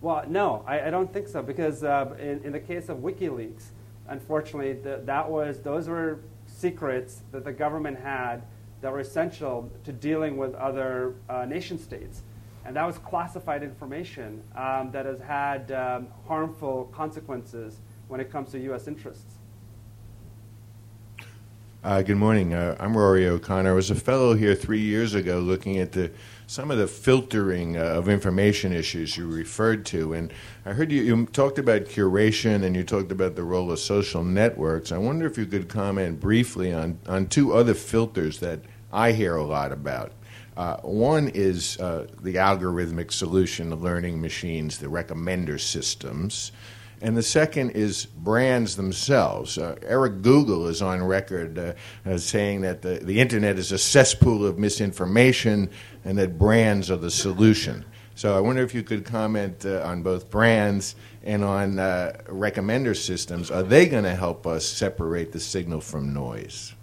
Well, no, I, I don't think so because uh, in, in, the case of WikiLeaks, unfortunately, the, that was those were secrets that the government had that were essential to dealing with other uh, nation states. And that was classified information um, that has had um, harmful consequences when it comes to U.S. interests. Uh, good morning. Uh, I'm Rory O'Connor. I was a fellow here three years ago looking at the some of the filtering uh, of information issues you referred to. And I heard you, you talked about curation and you talked about the role of social networks. I wonder if you could comment briefly on, on two other filters that I hear a lot about. Uh, one is uh, the algorithmic solution, the learning machines, the recommender systems. And the second is brands themselves. Uh, Eric Google is on record uh, saying that the, the internet is a cesspool of misinformation and that brands are the solution. So I wonder if you could comment uh, on both brands and on uh, recommender systems. Are they going to help us separate the signal from noise?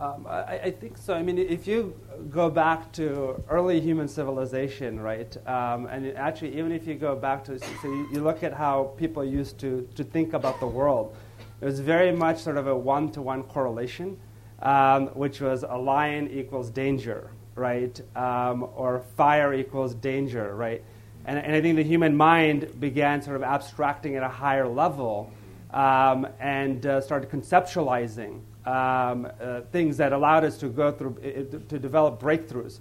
Um, I, I, think so. I mean, if you go back to early human civilization, right, um, and actually, even if you go back to, so you, you, look at how people used to, to think about the world, it was very much sort of a one to one correlation, um, which was a lion equals danger, right, um, or fire equals danger, right. And, and, I think the human mind began sort of abstracting at a higher level um, and uh, started conceptualizing um, uh, things that allowed us to go through, uh, to develop breakthroughs.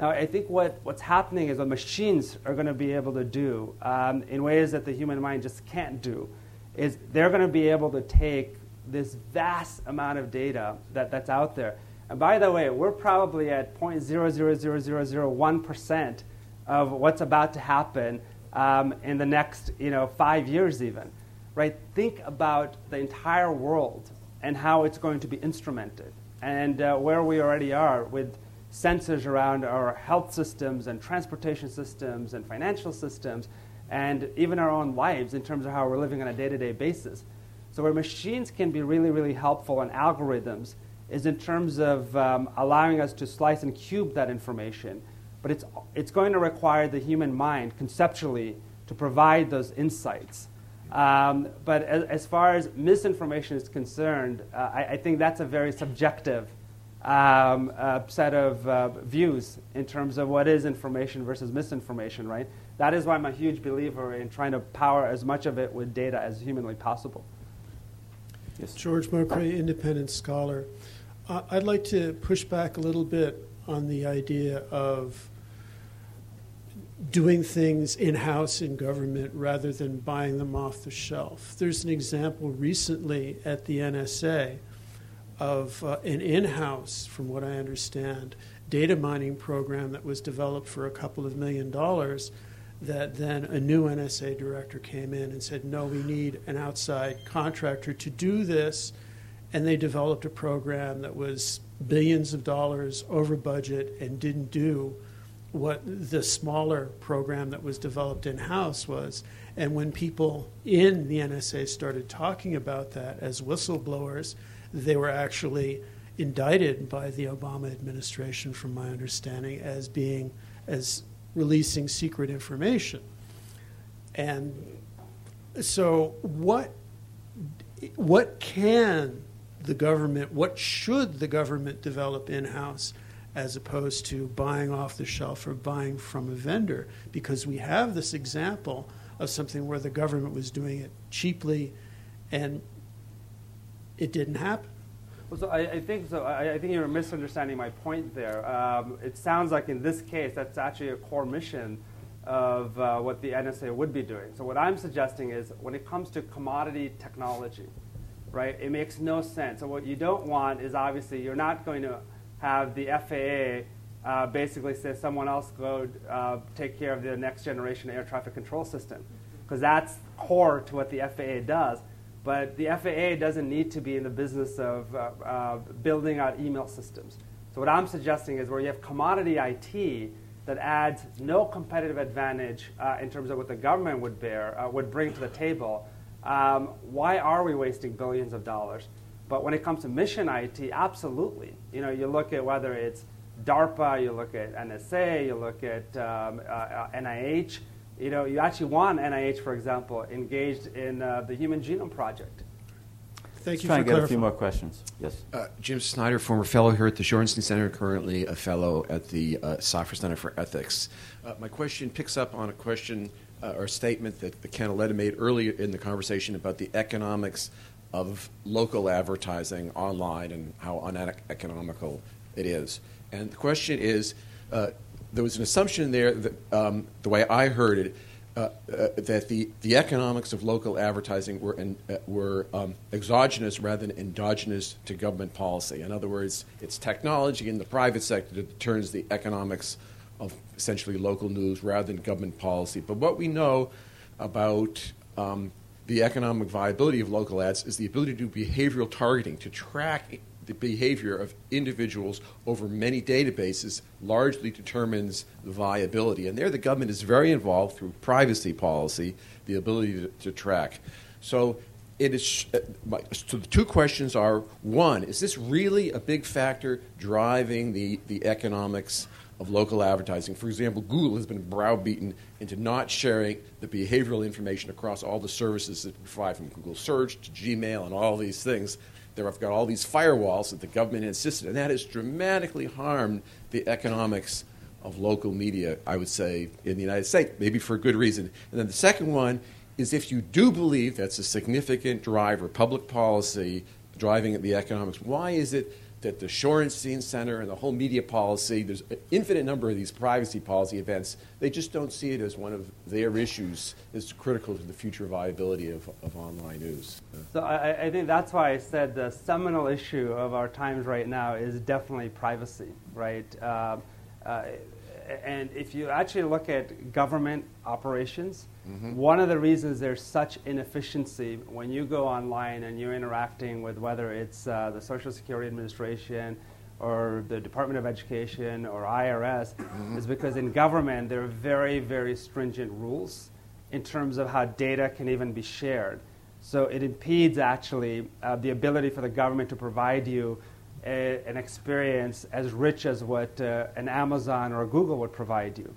Now, I think what, what's happening is what machines are going to be able to do um, in ways that the human mind just can't do is they're going to be able to take this vast amount of data that, that's out there. And by the way, we're probably at 0.000001% of what's about to happen um, in the next you know, five years, even. Right? Think about the entire world and how it's going to be instrumented, and uh, where we already are with sensors around our health systems and transportation systems and financial systems, and even our own lives in terms of how we're living on a day to day basis. So, where machines can be really, really helpful and algorithms is in terms of um, allowing us to slice and cube that information. But it's, it's going to require the human mind conceptually to provide those insights. Um, but as, as, far as misinformation is concerned, uh, I, I, think that's a very subjective um, uh, set of uh, views in terms of what is information versus misinformation, right? That is why I'm a huge believer in trying to power as much of it with data as humanly possible. Yes. George Mokray, independent scholar. Uh, I'd like to push back a little bit on the idea of doing things in house in government rather than buying them off the shelf. There's an example recently at the NSA of uh, an in house, from what I understand, data mining program that was developed for a couple of million dollars. That then a new NSA director came in and said, No, we need an outside contractor to do this. And they developed a program that was billions of dollars over budget and didn't do what the smaller program that was developed in house was. And when people in the NSA started talking about that as whistleblowers, they were actually indicted by the Obama administration, from my understanding, as being as releasing secret information. And so, what what can the government, what should the government develop in house as opposed to buying off the shelf or buying from a vendor because we have this example of something where the government was doing it cheaply and it didn't happen. Well, so I, I think so. I, I, think you're misunderstanding my point there. Um, it sounds like in this case that's actually a core mission of uh, what the NSA would be doing. So what I'm suggesting is when it comes to commodity technology, right? It makes no sense. So what you don't want is obviously you're not going to have the FAA uh, basically say someone else go uh, take care of the next generation air traffic control system, because that's core to what the FAA does. But the FAA doesn't need to be in the business of uh, uh, building out email systems. So what I'm suggesting is where you have commodity IT that adds no competitive advantage uh, in terms of what the government would bear uh, would bring to the table. Um, why are we wasting billions of dollars? But when it comes to mission IT, absolutely. You know, you look at whether it's DARPA, you look at NSA, you look at um, uh, NIH. You know, you actually want NIH, for example, engaged in uh, the Human Genome Project. Thank Let's you try and get a few more questions. Yes. Uh, Jim Snyder, former fellow here at the Shorenstein Center, currently a fellow at the uh, Safra Center for Ethics. Uh, my question picks up on a question uh, or a statement that, that Ken Auletta made earlier in the conversation about the economics of local advertising online and how uneconomical it is. And the question is uh, there was an assumption there that, um, the way I heard it, uh, uh, that the, the economics of local advertising were, in, uh, were um, exogenous rather than endogenous to government policy. In other words, it's technology in the private sector that determines the economics of essentially local news rather than government policy. But what we know about um, the economic viability of local ads is the ability to do behavioral targeting, to track the behavior of individuals over many databases largely determines the viability. And there, the government is very involved through privacy policy, the ability to, to track. So, it is. Uh, so the two questions are: one, is this really a big factor driving the the economics of local advertising. For example, Google has been browbeaten into not sharing the behavioral information across all the services that provide from Google Search to Gmail and all these things. They've got all these firewalls that the government insisted, and that has dramatically harmed the economics of local media, I would say, in the United States, maybe for a good reason. And then the second one is if you do believe that's a significant driver, public policy driving the economics, why is it that the Shorenstein Center and the whole media policy, there's an infinite number of these privacy policy events, they just don't see it as one of their issues as critical to the future viability of, of online news. So I, I, think that's why I said the seminal issue of our times right now is definitely privacy, right? Uh, uh, and if you actually look at government operations, mm-hmm. one of the reasons there's such inefficiency when you go online and you're interacting with whether it's uh, the Social Security Administration or the Department of Education or IRS mm-hmm. is because in government there are very, very stringent rules in terms of how data can even be shared. So it impedes actually uh, the ability for the government to provide you a, an experience as rich as what uh, an Amazon or a Google would provide you.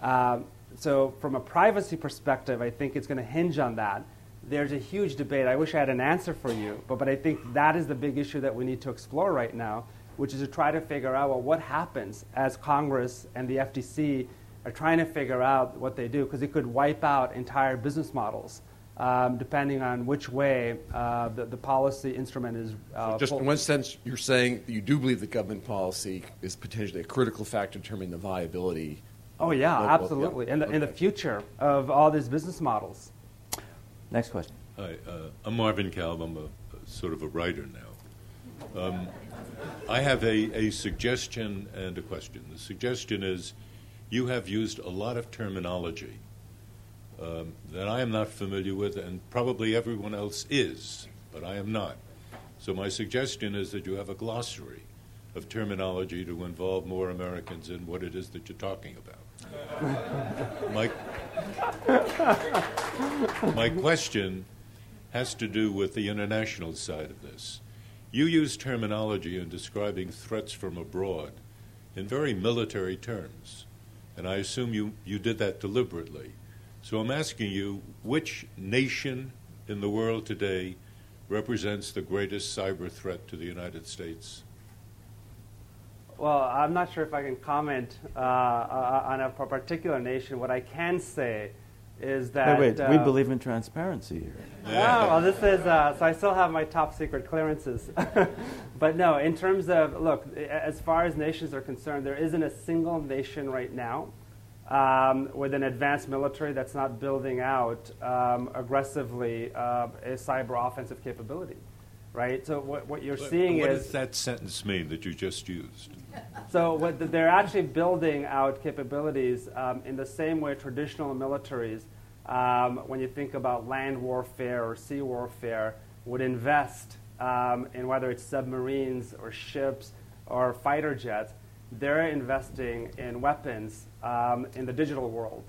Um, so, from a privacy perspective, I think it's going to hinge on that. There's a huge debate. I wish I had an answer for you, but, but I think that is the big issue that we need to explore right now, which is to try to figure out well, what happens as Congress and the FTC are trying to figure out what they do, because it could wipe out entire business models um, depending on which way uh, the, the, policy instrument is. Uh, so just pulled. in one sense, you're saying you do believe that government policy is potentially a critical factor determining the viability. Oh yeah, of, absolutely, yeah. and the, okay. the future of all these business models. Next question. Hi, uh, I'm Marvin Kalb. I'm a, a, sort of a writer now. Um, I have a, a suggestion and a question. The suggestion is, you have used a lot of terminology um, that I am not familiar with, and probably everyone else is, but I am not. So my suggestion is that you have a glossary of terminology to involve more Americans in what it is that you're talking about. My, my question has to do with the international side of this. You use terminology in describing threats from abroad in very military terms, and I assume you, you did that deliberately. So I'm asking you, which nation in the world today represents the greatest cyber threat to the United States? Well, I'm not sure if I can comment uh, uh on a particular nation. What I can say is that. Wait, wait, uh, we believe in transparency here. Yeah, well, this is. Uh, so I still have my top secret clearances. but no, in terms of, look, as far as nations are concerned, there isn't a single nation right now um, with an advanced military that's not building out um, aggressively uh, a cyber offensive capability, right? So what, what you're what, seeing what is what does that sentence mean that you just used? So what the, they're actually building out capabilities um, in the same way traditional militaries, um, when you think about land warfare or sea warfare, would invest um, in whether it's submarines or ships or fighter jets they're investing in weapons um, in the digital world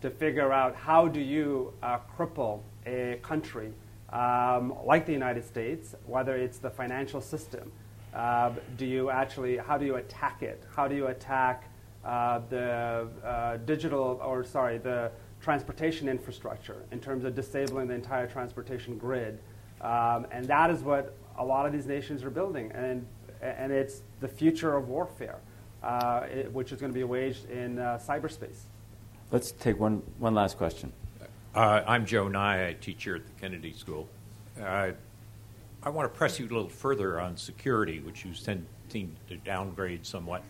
to figure out how do you uh, cripple a country um, like the United States, whether it's the financial system. Uh, do you actually, how do you attack it? How do you attack uh, the uh, digital, or sorry, the transportation infrastructure in terms of disabling the entire transportation grid? Um, and that is what a lot of these nations are building. And, and it's the future of warfare uh, it, which is going to be waged in uh, cyberspace. Let's take one, one last question. Uh, I'm Joe Nye. I teach here at the Kennedy School. Uh, I want to press you a little further on security, which you tend to downgrade somewhat.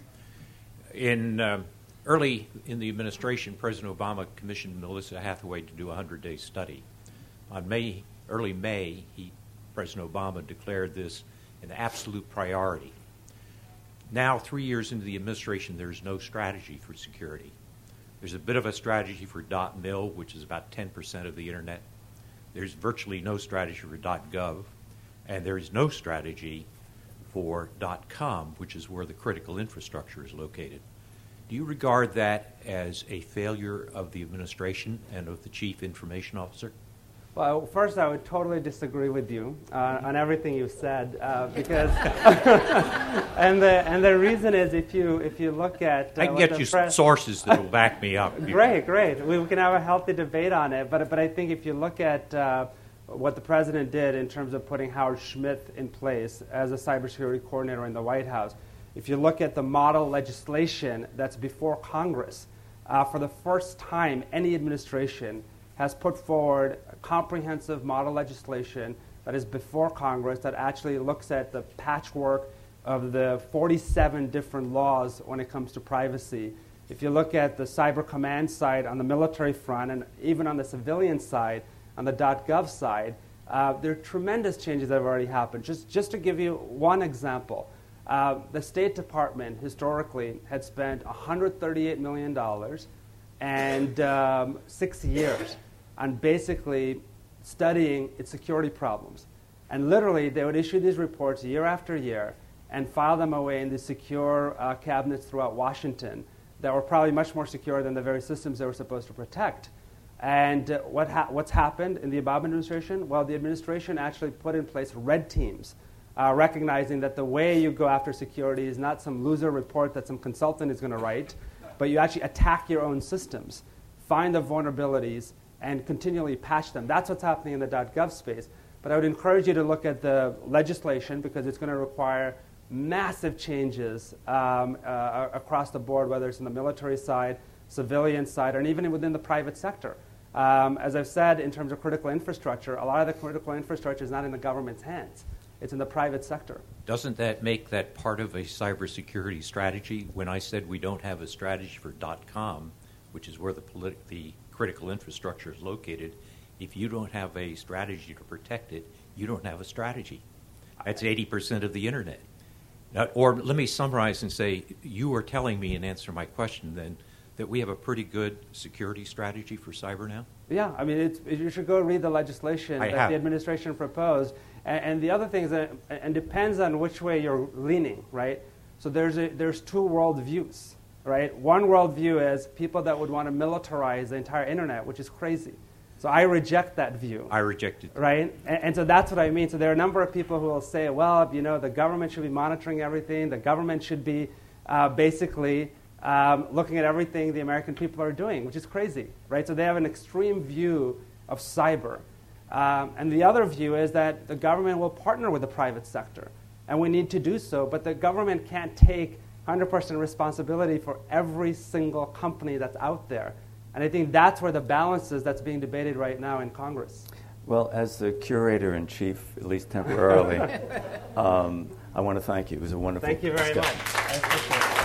In um, early in the administration, President Obama commissioned Melissa Hathaway to do a 100-day study. On May, early May, he, President Obama declared this an absolute priority now, three years into the administration, there's no strategy for security. There's a bit of a strategy for .mil, which is about 10% of the internet. There's virtually no strategy for .gov, and there is no strategy for .com, which is where the critical infrastructure is located. Do you regard that as a failure of the administration and of the chief information officer? Well, first, I would totally disagree with you uh, on everything you said uh, because, and the and the reason is if you if you look at uh, I can get you sources that will back me up. great, great. We can have a healthy debate on it, but but I think if you look at uh, what the president did in terms of putting Howard Schmidt in place as a cybersecurity coordinator in the White House, if you look at the model legislation that's before Congress, uh, for the first time, any administration has put forward comprehensive model legislation that is before Congress that actually looks at the patchwork of the 47 different laws when it comes to privacy. If you look at the cyber command side on the military front and even on the civilian side, on the .gov side, uh, there are tremendous changes that have already happened. Just, just to give you one example, uh, the State Department historically had spent $138 million and um, six years on basically studying its security problems. And literally, they would issue these reports year after year and file them away in the secure uh, cabinets throughout Washington that were probably much more secure than the very systems they were supposed to protect. And uh, what ha- what's happened in the Obama administration? Well, the administration actually put in place red teams, uh, recognizing that the way you go after security is not some loser report that some consultant is going to write, but you actually attack your own systems, find the vulnerabilities, and continually patch them. That's what's happening in the .gov space. But I would encourage you to look at the legislation because it's going to require massive changes um, uh, across the board, whether it's in the military side, civilian side, and even within the private sector. Um, as I've said, in terms of critical infrastructure, a lot of the critical infrastructure is not in the government's hands. It's in the private sector. Doesn't that make that part of a cybersecurity strategy? When I said we don't have a strategy for .com, which is where the, politi- the critical infrastructure is located, if you don't have a strategy to protect it, you don't have a strategy. That's 80% of the internet. Now, or let me summarize and say, you are telling me and answer my question then that we have a pretty good security strategy for cyber now? Yeah, I mean, it's, you should go read the legislation I that have. the administration proposed. And, and the other thing is that, and depends on which way you're leaning, right? So there's, a, there's two world views, right? One worldview is people that would want to militarize the entire internet, which is crazy. So I reject that view. I reject it. Right? And, and so that's what I mean. So there are a number of people who will say, well, you know, the government should be monitoring everything. The government should be uh, basically um, looking at everything the American people are doing, which is crazy, right? So they have an extreme view of cyber. Um, and the other view is that the government will partner with the private sector, and we need to do so, but the government can't take 100% responsibility for every single company that's out there. And I think that's where the balance is that's being debated right now in Congress. Well, as the curator in chief, at least temporarily, um, I want to thank you. It was a wonderful Thank you very discussion. much. I appreciate it.